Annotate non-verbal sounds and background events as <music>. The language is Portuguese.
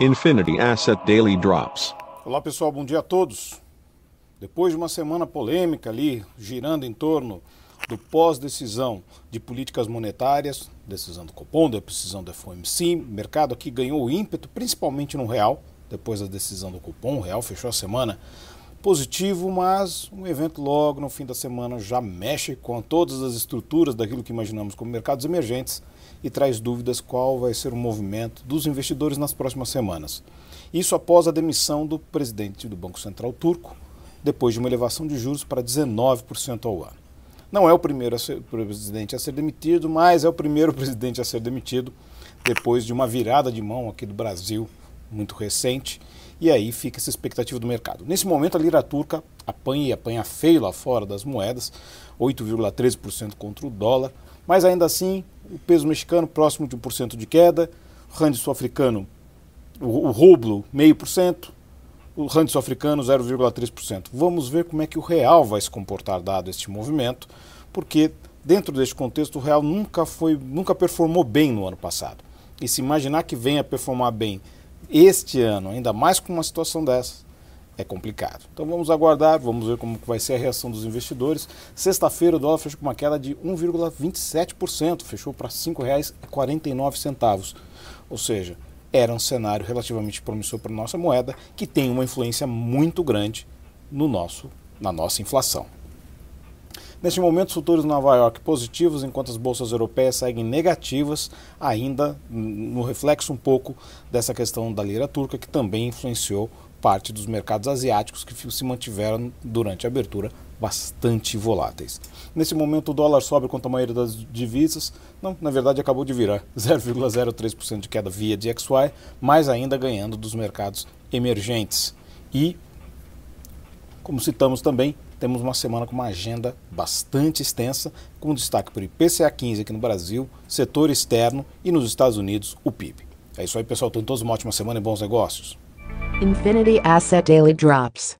Infinity Asset Daily Drops. Olá pessoal, bom dia a todos. Depois de uma semana polêmica ali, girando em torno do pós-decisão de políticas monetárias, decisão do Copom, decisão do FOMC, mercado aqui ganhou ímpeto, principalmente no real, depois da decisão do Copom, o real fechou a semana positivo, mas um evento logo no fim da semana já mexe com todas as estruturas daquilo que imaginamos como mercados emergentes e traz dúvidas qual vai ser o movimento dos investidores nas próximas semanas. Isso após a demissão do presidente do Banco Central turco, depois de uma elevação de juros para 19% ao ano. Não é o primeiro a ser, presidente a ser demitido, mas é o primeiro <laughs> presidente a ser demitido depois de uma virada de mão aqui do Brasil muito recente e aí fica essa expectativa do mercado. Nesse momento, a lira turca apanha e apanha feio lá fora das moedas, 8,13% contra o dólar, mas ainda assim, o peso mexicano próximo de 1% de queda, o rand sul-africano, o, o rublo, 0,5%, o rand sul-africano, 0,3%. Vamos ver como é que o real vai se comportar dado este movimento, porque dentro deste contexto o real nunca foi, nunca performou bem no ano passado. E se imaginar que venha performar bem este ano, ainda mais com uma situação dessa, é complicado. Então vamos aguardar, vamos ver como vai ser a reação dos investidores. Sexta-feira o dólar fechou com uma queda de 1,27%, fechou para R$ 5,49. Ou seja, era um cenário relativamente promissor para a nossa moeda, que tem uma influência muito grande no nosso, na nossa inflação. Neste momento, os futuros Nova York positivos, enquanto as bolsas europeias seguem negativas, ainda no reflexo um pouco dessa questão da lira turca, que também influenciou parte dos mercados asiáticos que se mantiveram durante a abertura bastante voláteis. Nesse momento, o dólar sobe contra a maioria das divisas. Não, na verdade, acabou de virar <laughs> 0,03% de queda via DXY, mas ainda ganhando dos mercados emergentes. E, como citamos também, temos uma semana com uma agenda bastante extensa, com destaque para o IPCA 15 aqui no Brasil, setor externo e nos Estados Unidos, o PIB. É isso aí, pessoal. Tenham todos uma ótima semana e bons negócios. Infinity Asset Daily Drops.